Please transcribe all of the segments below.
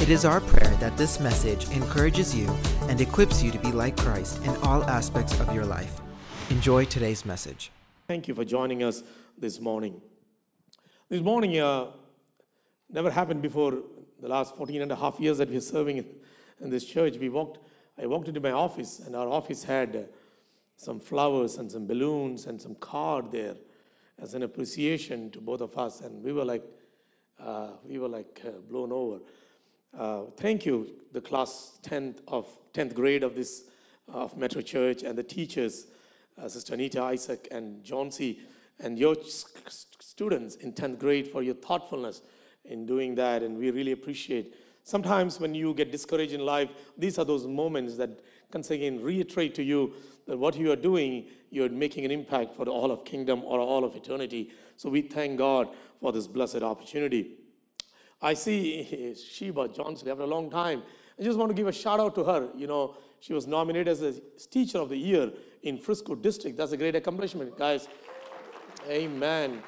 It is our prayer that this message encourages you and equips you to be like Christ in all aspects of your life. Enjoy today's message. Thank you for joining us this morning. This morning uh, never happened before the last 14 and a half years that we're serving in, this church. We walked, I walked into my office, and our office had uh, some flowers and some balloons and some card there as an appreciation to both of us. And we were like, uh, we were like uh, blown over. Uh, thank you, the class 10th of 10th grade of this of Metro Church and the teachers, uh, Sister Anita Isaac and John C. and your students in 10th grade for your thoughtfulness in doing that, and we really appreciate. Sometimes when you get discouraged in life, these are those moments that once again reiterate to you that what you are doing, you're making an impact for the all of kingdom or all of eternity. So we thank God for this blessed opportunity. I see Sheba Johnson after a long time. I just want to give a shout out to her. You know, she was nominated as a Teacher of the Year in Frisco District. That's a great accomplishment, guys. Amen.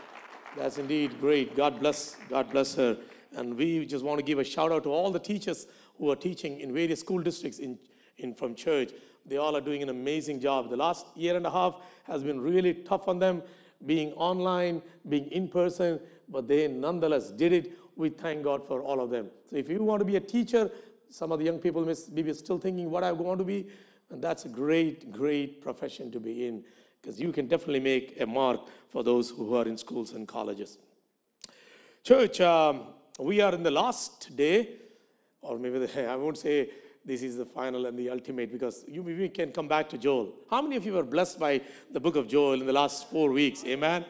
That's indeed great. God bless. God bless her. And we just want to give a shout out to all the teachers who are teaching in various school districts in, in from church. They all are doing an amazing job. The last year and a half has been really tough on them, being online, being in person, but they nonetheless did it we thank God for all of them. So if you want to be a teacher, some of the young people may be still thinking what I want to be, and that's a great, great profession to be in because you can definitely make a mark for those who are in schools and colleges. Church, um, we are in the last day, or maybe the, I won't say this is the final and the ultimate because you we can come back to Joel. How many of you were blessed by the book of Joel in the last four weeks? Amen.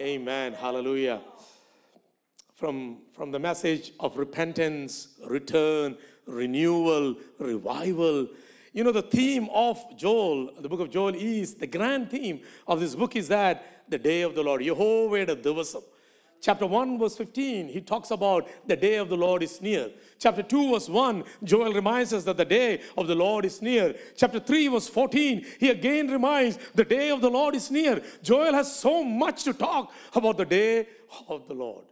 Amen. Hallelujah from, from the message of repentance, return, renewal, revival. You know, the theme of Joel, the book of Joel, is the grand theme of this book is that the day of the Lord, Yehovah Divasam. Chapter 1, verse 15, he talks about the day of the Lord is near. Chapter 2, verse 1, Joel reminds us that the day of the Lord is near. Chapter 3, verse 14, he again reminds the day of the Lord is near. Joel has so much to talk about the day of the Lord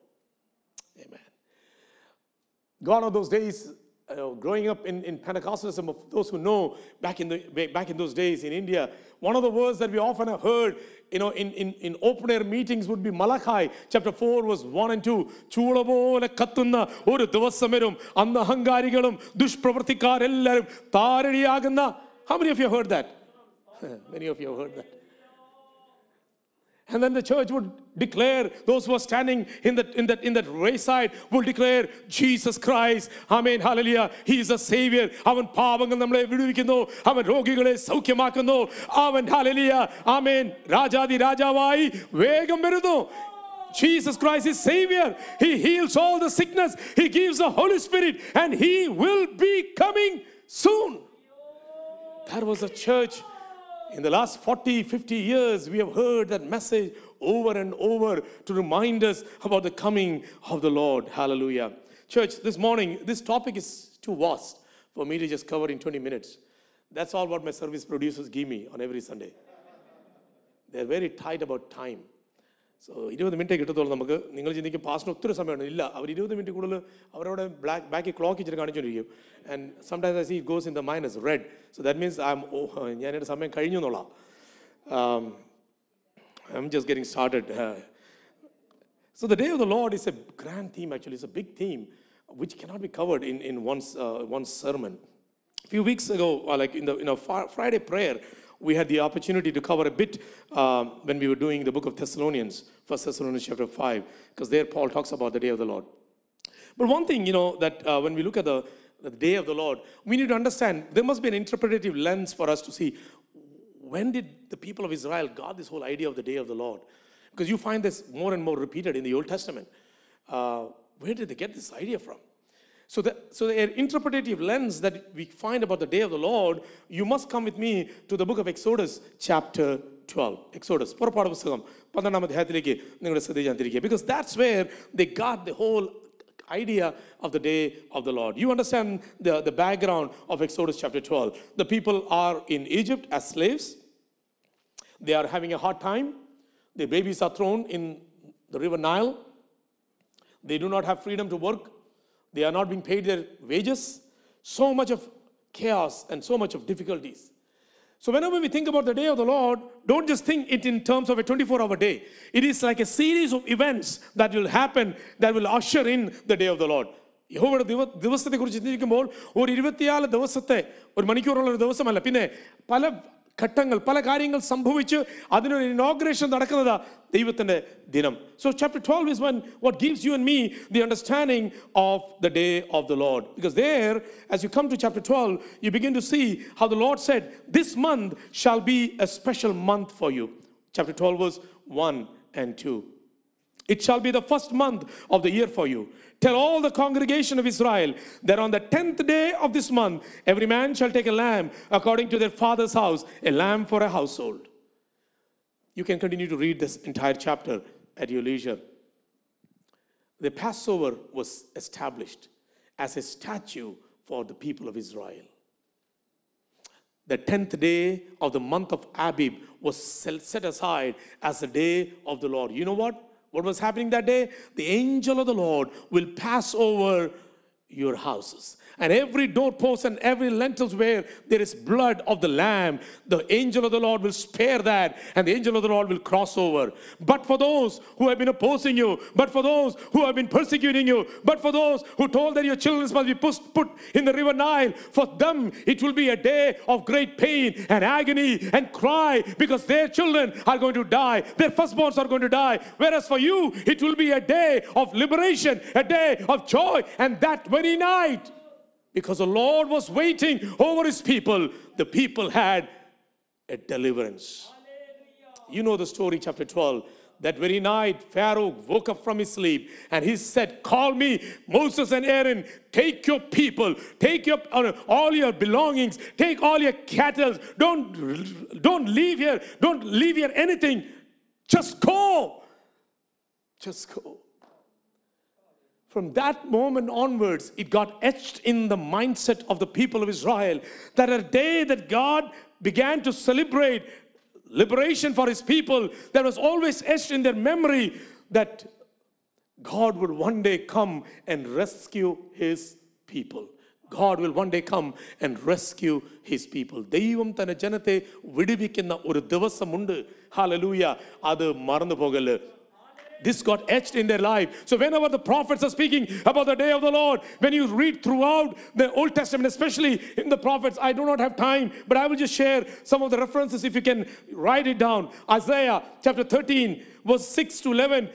Amen. Gone are those days, uh, growing up in, in Pentecostalism, of those who know back in, the, back in those days in India, one of the words that we often have heard you know, in, in, in open air meetings would be Malachi chapter 4 was 1 and 2. ചൂളപോലെ കത്തുന്ന ഒരു ദിവസം വരും അന്ന് അഹങ്കാരികളും ദുഷ്പ്രവർത്തിക്കാരെല്ലാവരും താരടിയാകുന്ന How many of you heard that? Many of you have heard that. And then the church would declare, those who are standing in that, in that, in that wayside will declare, Jesus Christ, Amen, hallelujah, He is a Savior. അവൻ പാപങ്ങൾ നമ്മളെ വിടുവിക്കുന്നു അവൻ രോഗികളെ സൗഖ്യമാക്കുന്നു അവൻ hallelujah, Amen, രാജാതി രാജാവായി വേഗം വരുന്നു Jesus Christ is Savior. He heals all the sickness. He gives the Holy Spirit and He will be coming soon. That was a church in the last 40, 50 years, we have heard that message over and over to remind us about the coming of the Lord. Hallelujah. Church, this morning, this topic is too vast for me to just cover in 20 minutes. That's all what my service producers give me on every Sunday. They're very tight about time. So ഇരുപത് minute കിട്ടത്തുള്ളൂ നമുക്ക് നിങ്ങൾ ചിന്തിക്കും പാസ്റ്റിന് ഒത്തിരി സമയമാണ് ഇല്ല അവർ ഇരുപത് minute കൂടുതൽ അവരവിടെ ബ്ലാക്ക് ബാക്കി ക്ലോക്ക് ഇച്ചിട്ട് കാണിച്ചുകൊണ്ടിരിക്കും and sometimes I C goes in the minus red so that means I M ഓ ഞാൻ എൻ്റെ സമയം കഴിഞ്ഞു എന്നുള്ള I am just getting started So the day of the Lord is a grand theme, actually. It's a big theme which cannot be covered in, in one's, uh, one's sermon. A few weeks ago, uh, like in the you know, Friday prayer, we had the opportunity to cover a bit um, when we were doing the book of Thessalonians, First Thessalonians chapter 5, because there Paul talks about the day of the Lord. But one thing, you know, that uh, when we look at the, the day of the Lord, we need to understand there must be an interpretative lens for us to see when did the people of Israel got this whole idea of the day of the Lord? Because you find this more and more repeated in the Old Testament. Uh, where did they get this idea from? So the, so the interpretative lens that we find about the day of the Lord, you must come with me to the book of Exodus, chapter 12. Exodus, പുറപ്പാട് പുസ്തകം പന്ത്രണ്ടാം അധ്യായത്തിലേക്ക് നിങ്ങളുടെ ശ്രദ്ധ ഞാൻ തിരിക്കുക because that's where they got the whole idea of the day of the Lord. You understand the, the background of Exodus chapter 12. The people are in Egypt as slaves. They are having a hard time. Their babies are thrown in the river Nile. They do not have freedom to work. They are not being paid their wages. So much of chaos and so much of difficulties. So, whenever we think about the day of the Lord, don't just think it in terms of a 24 hour day. It is like a series of events that will happen that will usher in the day of the Lord. യഹോവയുടെ ദിവ ദിവസത്തെക്കുറിച്ച് ചിന്തിക്കുമ്പോൾ ഒരു ഇരുപത്തിനാല് ദിവസത്തെ ഒരു മണിക്കൂറുള്ള ഒരു ദിവസമല്ല പിന്നെ പല ഘട്ടങ്ങൾ പല കാര്യങ്ങൾ സംഭവിച്ച് അതിനൊരു ഇനോഗ്രേഷൻ നടക്കുന്നത് ദൈവത്തിൻ്റെ ദിനം so chapter twelve is one what gives you and me the understanding of the day of the load because there as you come to chapter 12 you begin to see how the lord said this month shall be a special month for you chapter 12 verse 1 and 2 it shall be the first month of the year for you. Tell all the congregation of Israel that on the tenth day of this month, every man shall take a lamb according to their father's house, a lamb for a household. You can continue to read this entire chapter at your leisure. The Passover was established as a statue for the people of Israel. The tenth day of the month of Abib was set aside as the day of the Lord. You know what? What was happening that day? The angel of the Lord will pass over your houses. And every doorpost and every lentils where there is blood of the lamb, the angel of the Lord will spare that, and the angel of the Lord will cross over. But for those who have been opposing you, but for those who have been persecuting you, but for those who told that your children must be put, put in the river Nile, for them it will be a day of great pain and agony and cry because their children are going to die, their firstborns are going to die. Whereas for you, it will be a day of liberation, a day of joy, and that very night because the Lord was waiting over his people, the people had a deliverance. You know the story, chapter 12. That very night, Pharaoh woke up from his sleep and he said, Call me, Moses and Aaron, take your people, take your, uh, all your belongings, take all your cattle. Don't, don't leave here, don't leave here anything. Just go. Just go From that moment onwards, it got etched in the mindset of the people of Israel that a day that God began to celebrate liberation for his people, that was always etched in their memory that God would one day come and rescue his people. God will one day come and rescue his people. ദൈവം തന്റെ ജനത്തെ വിടുവിക്കുന്ന ഒരു ദിവസമുണ്ട് hallelujah അത് മറന്നു പോകല് this got etched in their life. So, whenever the prophets are speaking about the day of the Lord, when you read throughout the Old Testament, especially in the prophets, I do not have time, but I will just share some of the references if you can write it down. Isaiah chapter 13, verse 6 to 11.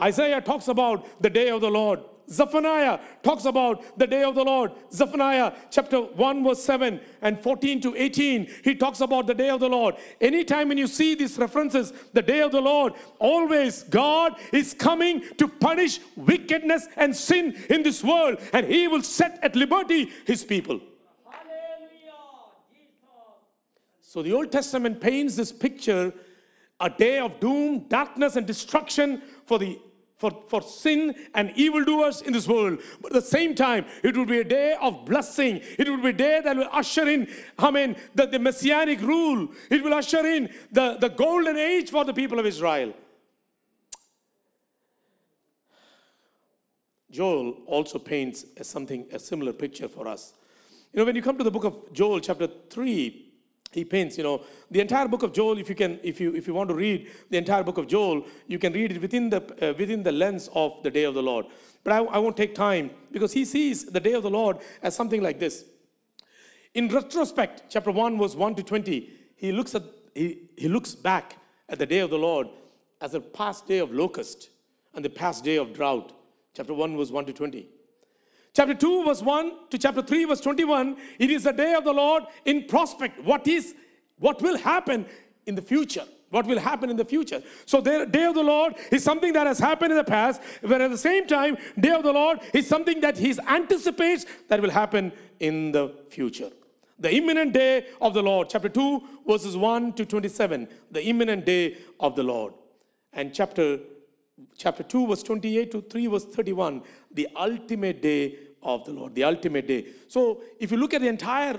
Isaiah talks about the day of the Lord. Zephaniah talks about the day of the Lord. Zephaniah chapter 1, verse 7 and 14 to 18, he talks about the day of the Lord. Anytime when you see these references, the day of the Lord, always God is coming to punish wickedness and sin in this world, and he will set at liberty his people. So the Old Testament paints this picture a day of doom, darkness, and destruction for the for, for sin and evildoers in this world. But at the same time, it will be a day of blessing. It will be a day that will usher in, I mean, the, the messianic rule. It will usher in the, the golden age for the people of Israel. Joel also paints a something, a similar picture for us. You know, when you come to the book of Joel, chapter 3, he paints you know. The entire book of joel if you can if you if you want to read the entire book of joel you can read it within the uh, within the lens of the day of the lord. But I, I won't take time because he sees the day of the lord as something like this. In retrospect chapter 1 verse 1 to 20 he looks at he, he looks back at the day of the lord as a past day of locust and the past day of drought. Chapter 1 verse 1 to 20 Chapter 2, verse 1 to chapter 3, verse 21, it is the day of the Lord in prospect. What is, what will happen in the future. What will happen in the future? So, the day of the Lord is something that has happened in the past, but at the same time, day of the Lord is something that He anticipates that will happen in the future. The imminent day of the Lord, chapter 2, verses 1 to 27. The imminent day of the Lord. And chapter, chapter 2, verse 28 to 3, verse 31. The ultimate day of the Lord. The ultimate day. So, if you look at the entire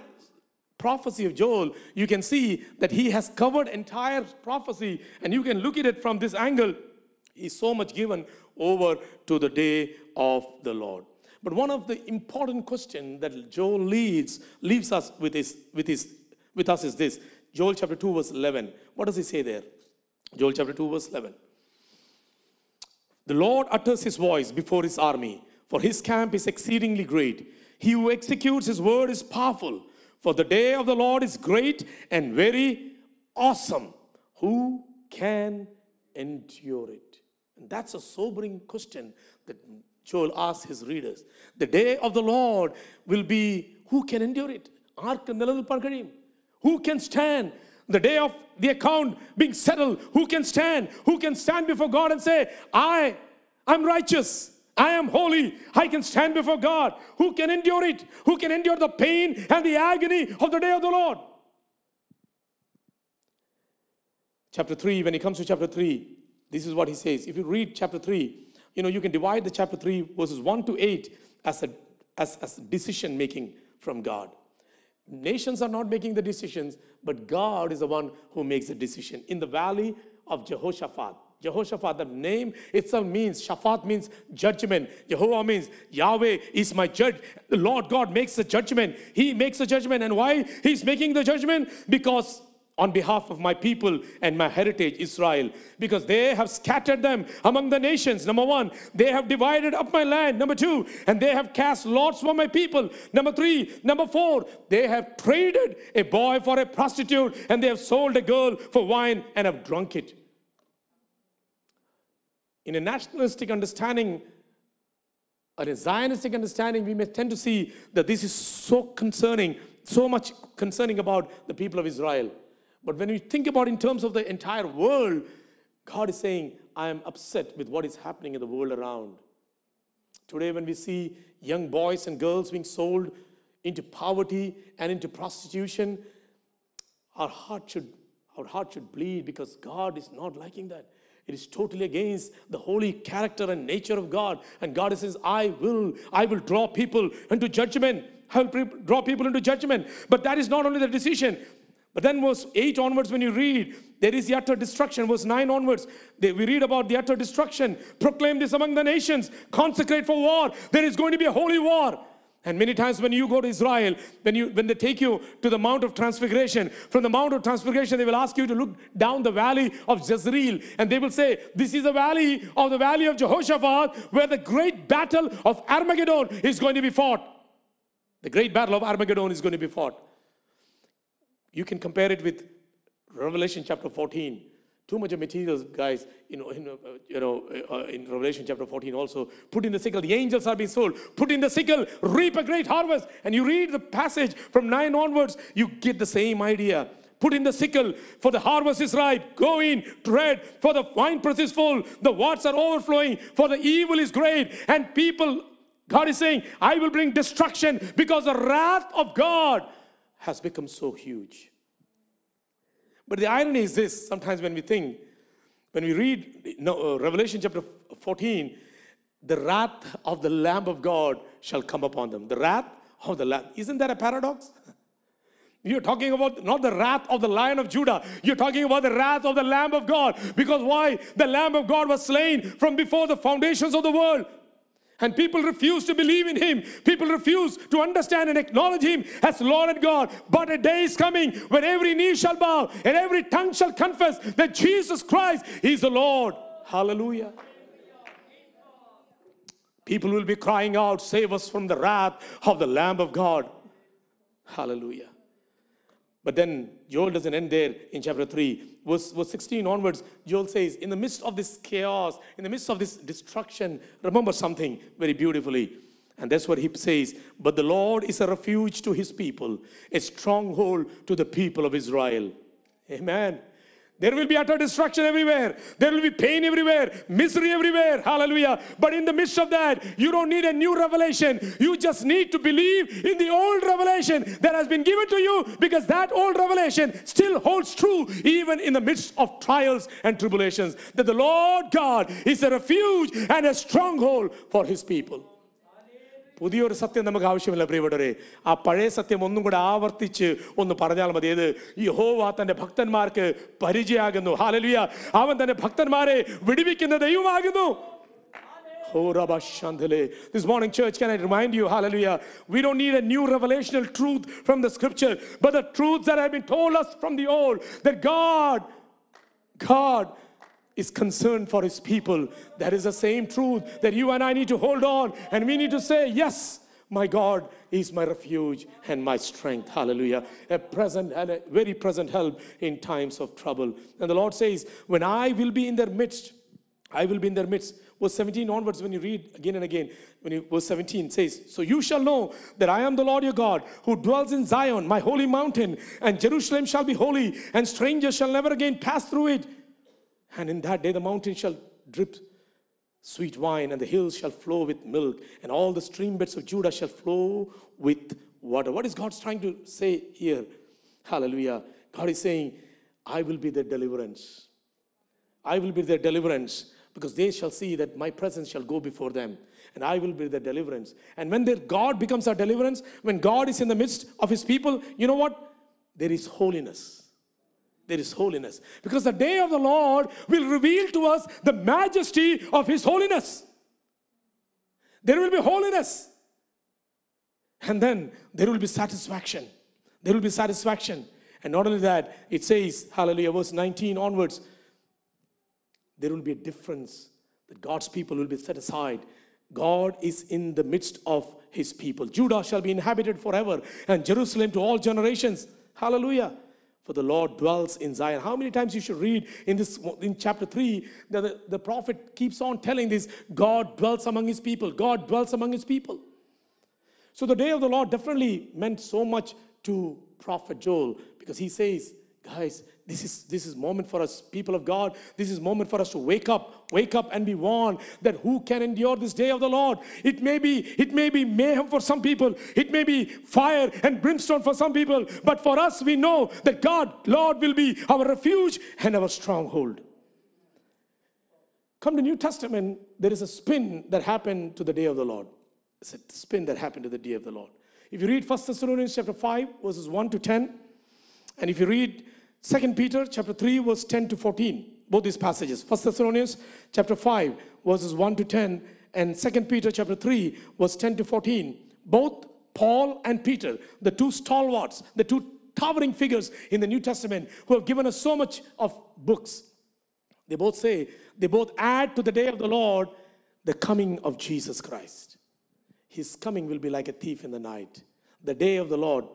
prophecy of Joel, you can see that he has covered entire prophecy, and you can look at it from this angle. He's so much given over to the day of the Lord. But one of the important questions that Joel leads, leaves us with, his, with, his, with us is this. Joel chapter 2, verse 11. What does he say there? Joel chapter 2, verse 11. The Lord utters his voice before his army, for his camp is exceedingly great. He who executes his word is powerful. For the day of the Lord is great and very awesome. Who can endure it? And that's a sobering question that Joel asks his readers. The day of the Lord will be who can endure it? Who can stand? The day of the account being settled, who can stand? Who can stand before God and say, I, I'm righteous. I am holy. I can stand before God. Who can endure it? Who can endure the pain and the agony of the day of the Lord? Chapter 3, when he comes to chapter 3, this is what he says. If you read chapter 3, you know, you can divide the chapter 3, verses 1 to 8, as a as, as decision making from God. Nations are not making the decisions, but God is the one who makes the decision. In the valley of Jehoshaphat, Jehoshaphat, the name itself means, Shaphat means judgment. Jehovah means Yahweh is my judge. The Lord God makes the judgment. He makes the judgment. And why He's making the judgment? Because on behalf of my people and my heritage, Israel, because they have scattered them among the nations. Number one, they have divided up my land. Number two, and they have cast lots for my people. Number three, number four, they have traded a boy for a prostitute and they have sold a girl for wine and have drunk it. In a nationalistic understanding, or a Zionistic understanding, we may tend to see that this is so concerning, so much concerning about the people of Israel. But when we think about in terms of the entire world, God is saying, I am upset with what is happening in the world around. Today, when we see young boys and girls being sold into poverty and into prostitution, our heart should, our heart should bleed because God is not liking that. It is totally against the holy character and nature of God. And God says, I will, I will draw people into judgment. I will draw people into judgment. But that is not only the decision. But then verse 8 onwards, when you read, there is the utter destruction. Verse 9 onwards, we read about the utter destruction. Proclaim this among the nations. Consecrate for war. There is going to be a holy war. And many times when you go to Israel, when, you, when they take you to the Mount of Transfiguration, from the Mount of Transfiguration, they will ask you to look down the valley of Jezreel. And they will say, This is the valley of the valley of Jehoshaphat, where the great battle of Armageddon is going to be fought. The great battle of Armageddon is going to be fought. You can compare it with Revelation chapter 14 too much of materials, guys, you know, in, uh, you know, uh, in Revelation chapter 14 also. Put in the sickle, the angels are being sold. Put in the sickle, reap a great harvest. And you read the passage from 9 onwards, you get the same idea. Put in the sickle, for the harvest is ripe. Go in, tread, for the winepress is full. The vats are overflowing, for the evil is great. And people, God is saying, I will bring destruction because the wrath of God has become so huge. But the irony is this sometimes when we think, when we read uh, Revelation chapter 14, the wrath of the Lamb of God shall come upon them. The wrath of the Lamb. Isn't that a paradox? You're talking about not the wrath of the Lion of Judah. You're talking about the wrath of the Lamb of God. Because why? The Lamb of God was slain from before the foundations of the world. And people refuse to believe in him. People refuse to understand and acknowledge him as Lord and God. But a day is coming when every knee shall bow and every tongue shall confess that Jesus Christ is the Lord. Hallelujah. People will be crying out, Save us from the wrath of the Lamb of God. Hallelujah. But then Joel doesn't end there in chapter 3. Verse, verse 16 onwards, Joel says, In the midst of this chaos, in the midst of this destruction, remember something very beautifully. And that's what he says. But the Lord is a refuge to his people, a stronghold to the people of Israel. Amen. There will be utter destruction everywhere. There will be pain everywhere, misery everywhere. Hallelujah. But in the midst of that, you don't need a new revelation. You just need to believe in the old revelation that has been given to you because that old revelation still holds true even in the midst of trials and tribulations. That the Lord God is a refuge and a stronghold for his people. പുതിയൊരു സത്യം നമുക്ക് ആവശ്യമില്ല പ്രിയപ്പെട്ടവരെ ആ പഴയ സത്യം ഒന്നും കൂടെ ആവർത്തിച്ച് ഒന്ന് പറഞ്ഞാൽ മതി ഏത് യഹോവ തന്റെ ഭക്തന്മാർക്ക് പരിചയമാകുന്നു ഹാലലിയ അവൻ തന്റെ ഭക്തന്മാരെ വിടിവിക്കുന്ന ദൈവമാകുന്നു Oh, This morning, church, can I remind you, hallelujah, we don't need a new revelational truth from the scripture, but the truths that have been told us from the old, that God, God is concerned for his people. That is the same truth that you and I need to hold on, and we need to say, Yes, my God is my refuge and my strength. Hallelujah. A present and a very present help in times of trouble. And the Lord says, When I will be in their midst, I will be in their midst. Verse 17 onwards, when you read again and again, when you, verse 17 says, So you shall know that I am the Lord your God, who dwells in Zion, my holy mountain, and Jerusalem shall be holy, and strangers shall never again pass through it. And in that day the mountain shall drip sweet wine, and the hills shall flow with milk, and all the stream beds of Judah shall flow with water. What is God trying to say here? Hallelujah. God is saying, I will be their deliverance. I will be their deliverance because they shall see that my presence shall go before them and I will be their deliverance. And when their God becomes our deliverance, when God is in the midst of his people, you know what? There is holiness. There is holiness. Because the day of the Lord will reveal to us the majesty of his holiness. There will be holiness. And then there will be satisfaction. There will be satisfaction. And not only that, it says, hallelujah, verse 19 onwards, there will be a difference that God's people will be set aside. God is in the midst of his people. Judah shall be inhabited forever, and Jerusalem to all generations. Hallelujah. For the Lord dwells in Zion. How many times you should read in this in chapter 3 that the, the prophet keeps on telling this God dwells among his people. God dwells among his people. So the day of the Lord definitely meant so much to prophet Joel because he says, guys, this is this is moment for us, people of God. This is moment for us to wake up, wake up and be warned that who can endure this day of the Lord? It may be, it may be mayhem for some people, it may be fire and brimstone for some people, but for us we know that God, Lord, will be our refuge and our stronghold. Come to New Testament, there is a spin that happened to the day of the Lord. It's a spin that happened to the day of the Lord. If you read 1 Thessalonians chapter 5, verses 1 to 10, and if you read 2 Peter chapter 3, verse 10 to 14, both these passages, 1 Thessalonians chapter 5, verses 1 to 10, and 2 Peter chapter 3, verse 10 to 14, both Paul and Peter, the two stalwarts, the two towering figures in the New Testament who have given us so much of books, they both say, they both add to the day of the Lord the coming of Jesus Christ. His coming will be like a thief in the night. The day of the Lord.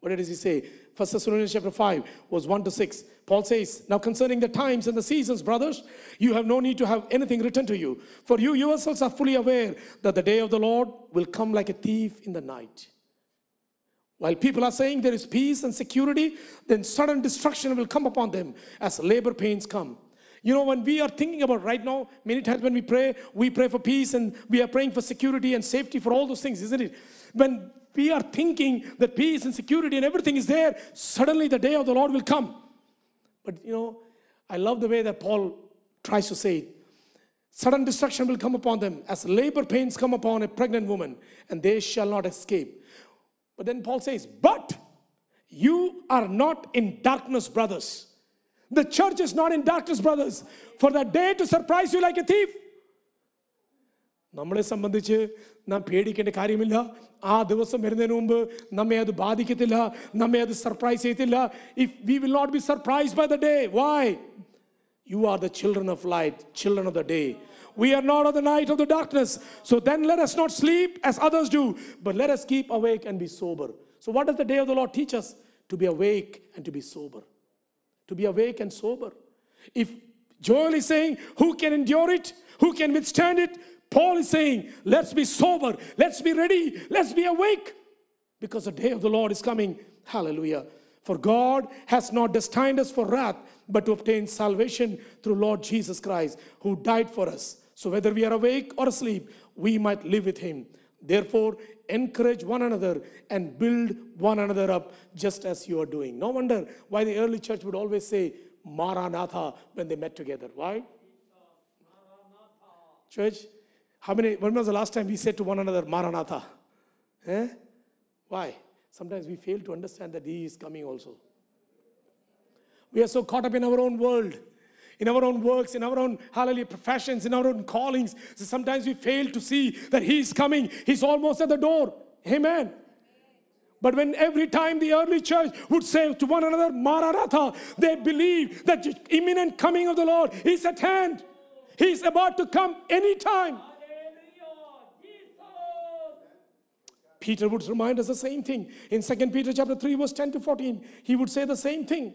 What does he say? First Thessalonians chapter 5, was 1 to 6. Paul says, Now concerning the times and the seasons, brothers, you have no need to have anything written to you. For you yourselves are fully aware that the day of the Lord will come like a thief in the night. While people are saying there is peace and security, then sudden destruction will come upon them as labor pains come. You know, when we are thinking about right now, many times when we pray, we pray for peace and we are praying for security and safety for all those things, isn't it? When we are thinking that peace and security and everything is there, suddenly the day of the Lord will come. But you know, I love the way that Paul tries to say it. Sudden destruction will come upon them as labor pains come upon a pregnant woman, and they shall not escape. But then Paul says, But you are not in darkness, brothers. The church is not in darkness, brothers, for the day to surprise you like a thief. നമ്മളെ സംബന്ധിച്ച് നാം പേടിക്കേണ്ട കാര്യമില്ല ആ ദിവസം വരുന്നതിന് മുമ്പ് നമ്മെ അത് ബാധിക്കത്തില്ല നമ്മെ അത് സർപ്രൈസ് ചെയ്യത്തില്ല if we will not be surprise by the day why you are the children of light children of the day We are not of the night of the darkness. So then let us not sleep as others do, but let us keep awake and be sober. So, what does the day of the Lord teach us? To be awake and to be sober. To be awake and sober. If Joel is saying, Who can endure it? Who can withstand it? Paul is saying, Let's be sober. Let's be ready. Let's be awake. Because the day of the Lord is coming. Hallelujah. For God has not destined us for wrath, but to obtain salvation through Lord Jesus Christ, who died for us. So whether we are awake or asleep, we might live with him. Therefore, encourage one another and build one another up just as you are doing. No wonder why the early church would always say Maranatha when they met together. Why? Church, how many, when was the last time we said to one another, Maranatha? Eh? Why? Sometimes we fail to understand that He is coming also. We are so caught up in our own world, in our own works, in our own hallelujah professions, in our own callings. So sometimes we fail to see that He is coming. He's almost at the door. Amen. But when every time the early church would say to one another, Maranatha, they believe that the imminent coming of the Lord is at hand. He's about to come anytime. Peter would remind us the same thing. In 2 Peter chapter 3, verse 10 to 14, he would say the same thing.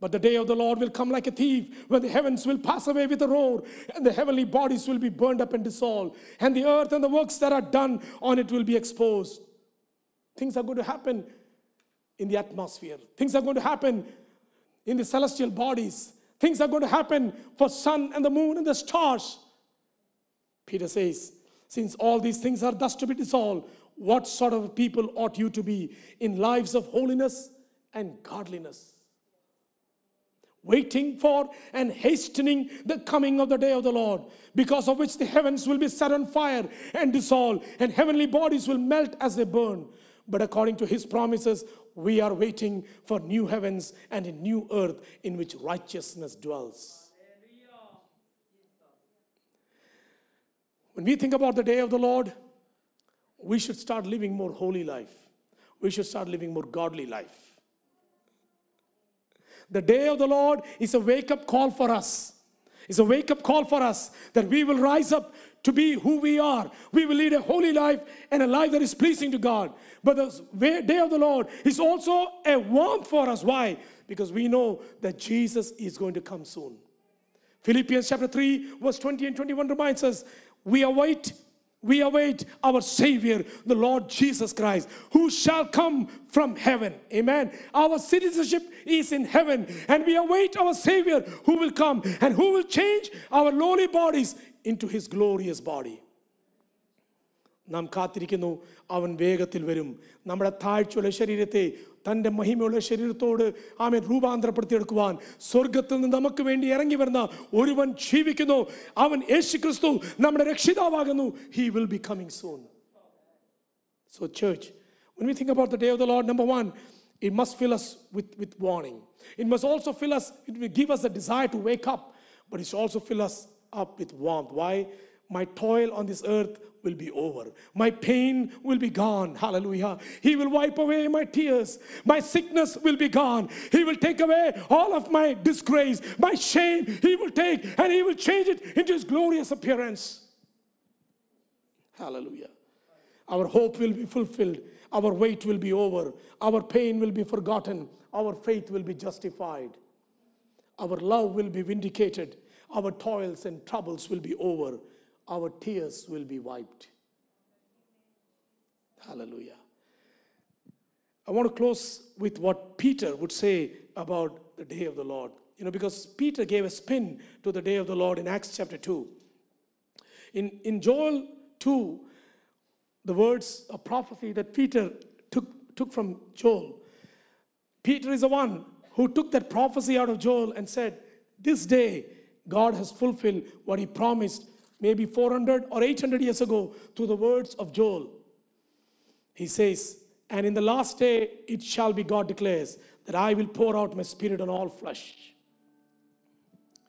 But the day of the Lord will come like a thief, when the heavens will pass away with a roar, and the heavenly bodies will be burned up and dissolved, and the earth and the works that are done on it will be exposed. Things are going to happen in the atmosphere. Things are going to happen in the celestial bodies. Things are going to happen for sun and the moon and the stars. Peter says, since all these things are thus to be dissolved, what sort of people ought you to be in lives of holiness and godliness? Waiting for and hastening the coming of the day of the Lord, because of which the heavens will be set on fire and dissolve, and heavenly bodies will melt as they burn. But according to his promises, we are waiting for new heavens and a new earth in which righteousness dwells. When we think about the day of the Lord, we should start living more holy life. We should start living more godly life. The day of the Lord is a wake up call for us. It's a wake up call for us that we will rise up to be who we are. We will lead a holy life and a life that is pleasing to God. But the day of the Lord is also a warmth for us. Why? Because we know that Jesus is going to come soon. Philippians chapter 3, verse 20 and 21 reminds us we await we await our Savior, the Lord Jesus Christ, who shall come from heaven. Amen. Our citizenship is in heaven, and we await our Savior who will come and who will change our lowly bodies into his glorious body. നാം കാത്തിരിക്കുന്നു അവൻ വേഗത്തിൽ വരും നമ്മുടെ താഴ്ചയുള്ള ശരീരത്തെ തന്റെ മഹിമയുള്ള ശരീരത്തോട് ആമെ രൂപാന്തരപ്പെടുത്തിയെടുക്കുവാൻ സ്വർഗത്തിൽ നിന്ന് നമുക്ക് വേണ്ടി ഇറങ്ങി വരുന്ന ഒരുവൻ ജീവിക്കുന്നു അവൻ യേശു ക്രിസ്തു നമ്മുടെ രക്ഷിതാവാകുന്നു he will be coming soon so church when we think about the day of the Lord, number one, it must fill us with, with warning. It must also fill us, it will give us a desire to wake up, but it should also fill us up with warmth. Why? My toil on this earth will be over. My pain will be gone. Hallelujah. He will wipe away my tears. My sickness will be gone. He will take away all of my disgrace, my shame. He will take and He will change it into His glorious appearance. Hallelujah. Our hope will be fulfilled. Our wait will be over. Our pain will be forgotten. Our faith will be justified. Our love will be vindicated. Our toils and troubles will be over our tears will be wiped. Hallelujah. I want to close with what Peter would say about the day of the Lord. You know, because Peter gave a spin to the day of the Lord in Acts chapter 2. In, in Joel 2, the words of prophecy that Peter took, took from Joel, Peter is the one who took that prophecy out of Joel and said, This day God has fulfilled what he promised maybe 400 or 800 years ago through the words of Joel. He says, And in the last day it shall be, God declares, that I will pour out my spirit on all flesh.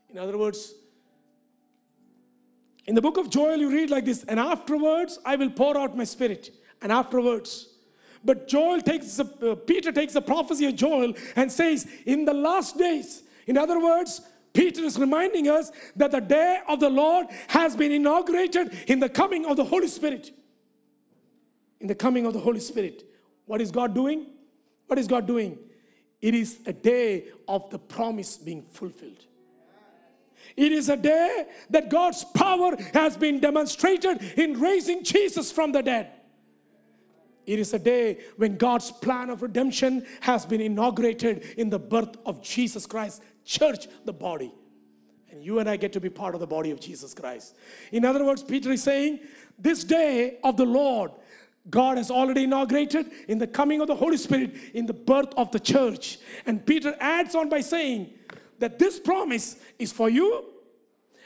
In other words, in the book of Joel, you read like this, and afterwards I will pour out my spirit. And afterwards, but Joel takes the, uh, Peter takes the prophecy of Joel and says, in the last days, in other words, Peter is reminding us that the day of the Lord has been inaugurated in the coming of the Holy Spirit. In the coming of the Holy Spirit. What is God doing? What is God doing? It is a day of the promise being fulfilled. It is a day that God's power has been demonstrated in raising Jesus from the dead. It is a day when God's plan of redemption has been inaugurated in the birth of Jesus Christ, church, the body. And you and I get to be part of the body of Jesus Christ. In other words, Peter is saying, This day of the Lord, God has already inaugurated in the coming of the Holy Spirit, in the birth of the church. And Peter adds on by saying that this promise is for you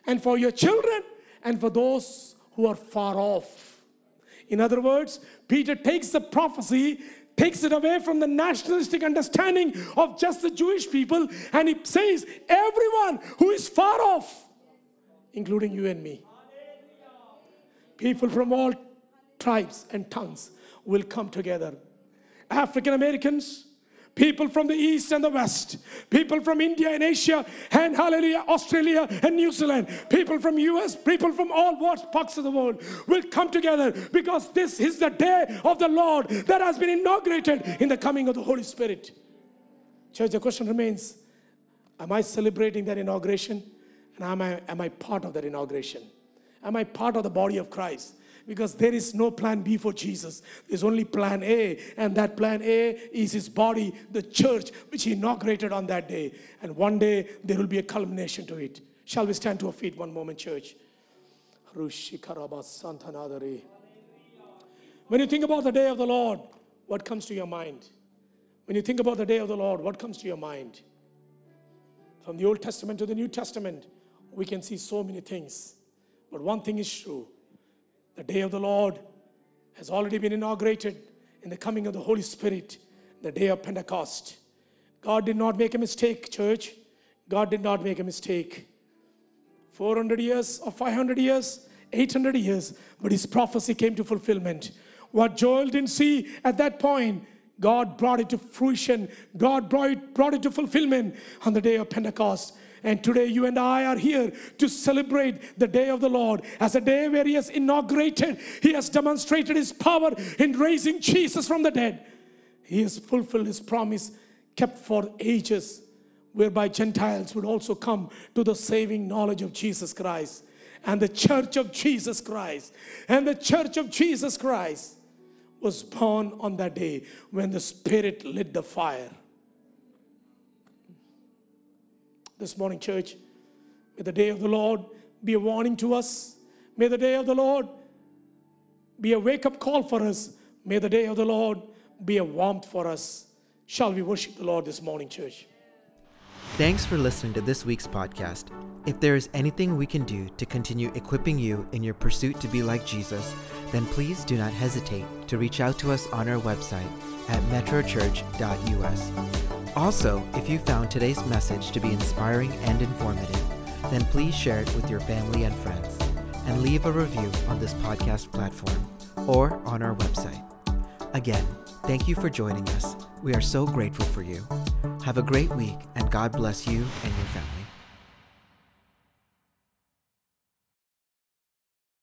and for your children and for those who are far off. In other words, Peter takes the prophecy, takes it away from the nationalistic understanding of just the Jewish people, and he says, Everyone who is far off, including you and me, people from all tribes and tongues will come together. African Americans, people from the east and the west, people from India and Asia, and hallelujah, Australia and New Zealand, people from US, people from all parts of the world will come together because this is the day of the Lord that has been inaugurated in the coming of the Holy Spirit. Church, the question remains Am I celebrating that inauguration? And am I, am I part of that inauguration? Am I part of the body of Christ? Because there is no plan B for Jesus. There's only plan A, and that plan A is his body, the church, which he inaugurated on that day. And one day there will be a culmination to it. Shall we stand to our feet one moment, church? When you think about the day of the Lord, what comes to your mind? When you think about the day of the Lord, what comes to your mind? From the Old Testament to the New Testament, we can see so many things. But one thing is true the day of the Lord has already been inaugurated in the coming of the Holy Spirit, the day of Pentecost. God did not make a mistake, church. God did not make a mistake. 400 years or 500 years, 800 years, but his prophecy came to fulfillment. What Joel didn't see at that point, God brought it to fruition. God brought it, brought it to fulfillment on the day of Pentecost. And today, you and I are here to celebrate the day of the Lord as a day where He has inaugurated, He has demonstrated His power in raising Jesus from the dead. He has fulfilled His promise kept for ages, whereby Gentiles would also come to the saving knowledge of Jesus Christ. And the church of Jesus Christ, and the church of Jesus Christ was born on that day when the Spirit lit the fire this morning, church. May the day of the Lord be a warning to us. May the day of the Lord be a wake up call for us. May the day of the Lord be a warmth for us. Shall we worship the Lord this morning, church? Thanks for listening to this week's podcast. If there is anything we can do to continue equipping you in your pursuit to be like Jesus, then please do not hesitate to reach out to us on our website at metrochurch.us. Also, if you found today's message to be inspiring and informative, then please share it with your family and friends and leave a review on this podcast platform or on our website. Again, thank you for joining us. We are so grateful for you. Have a great week and God bless you and your family.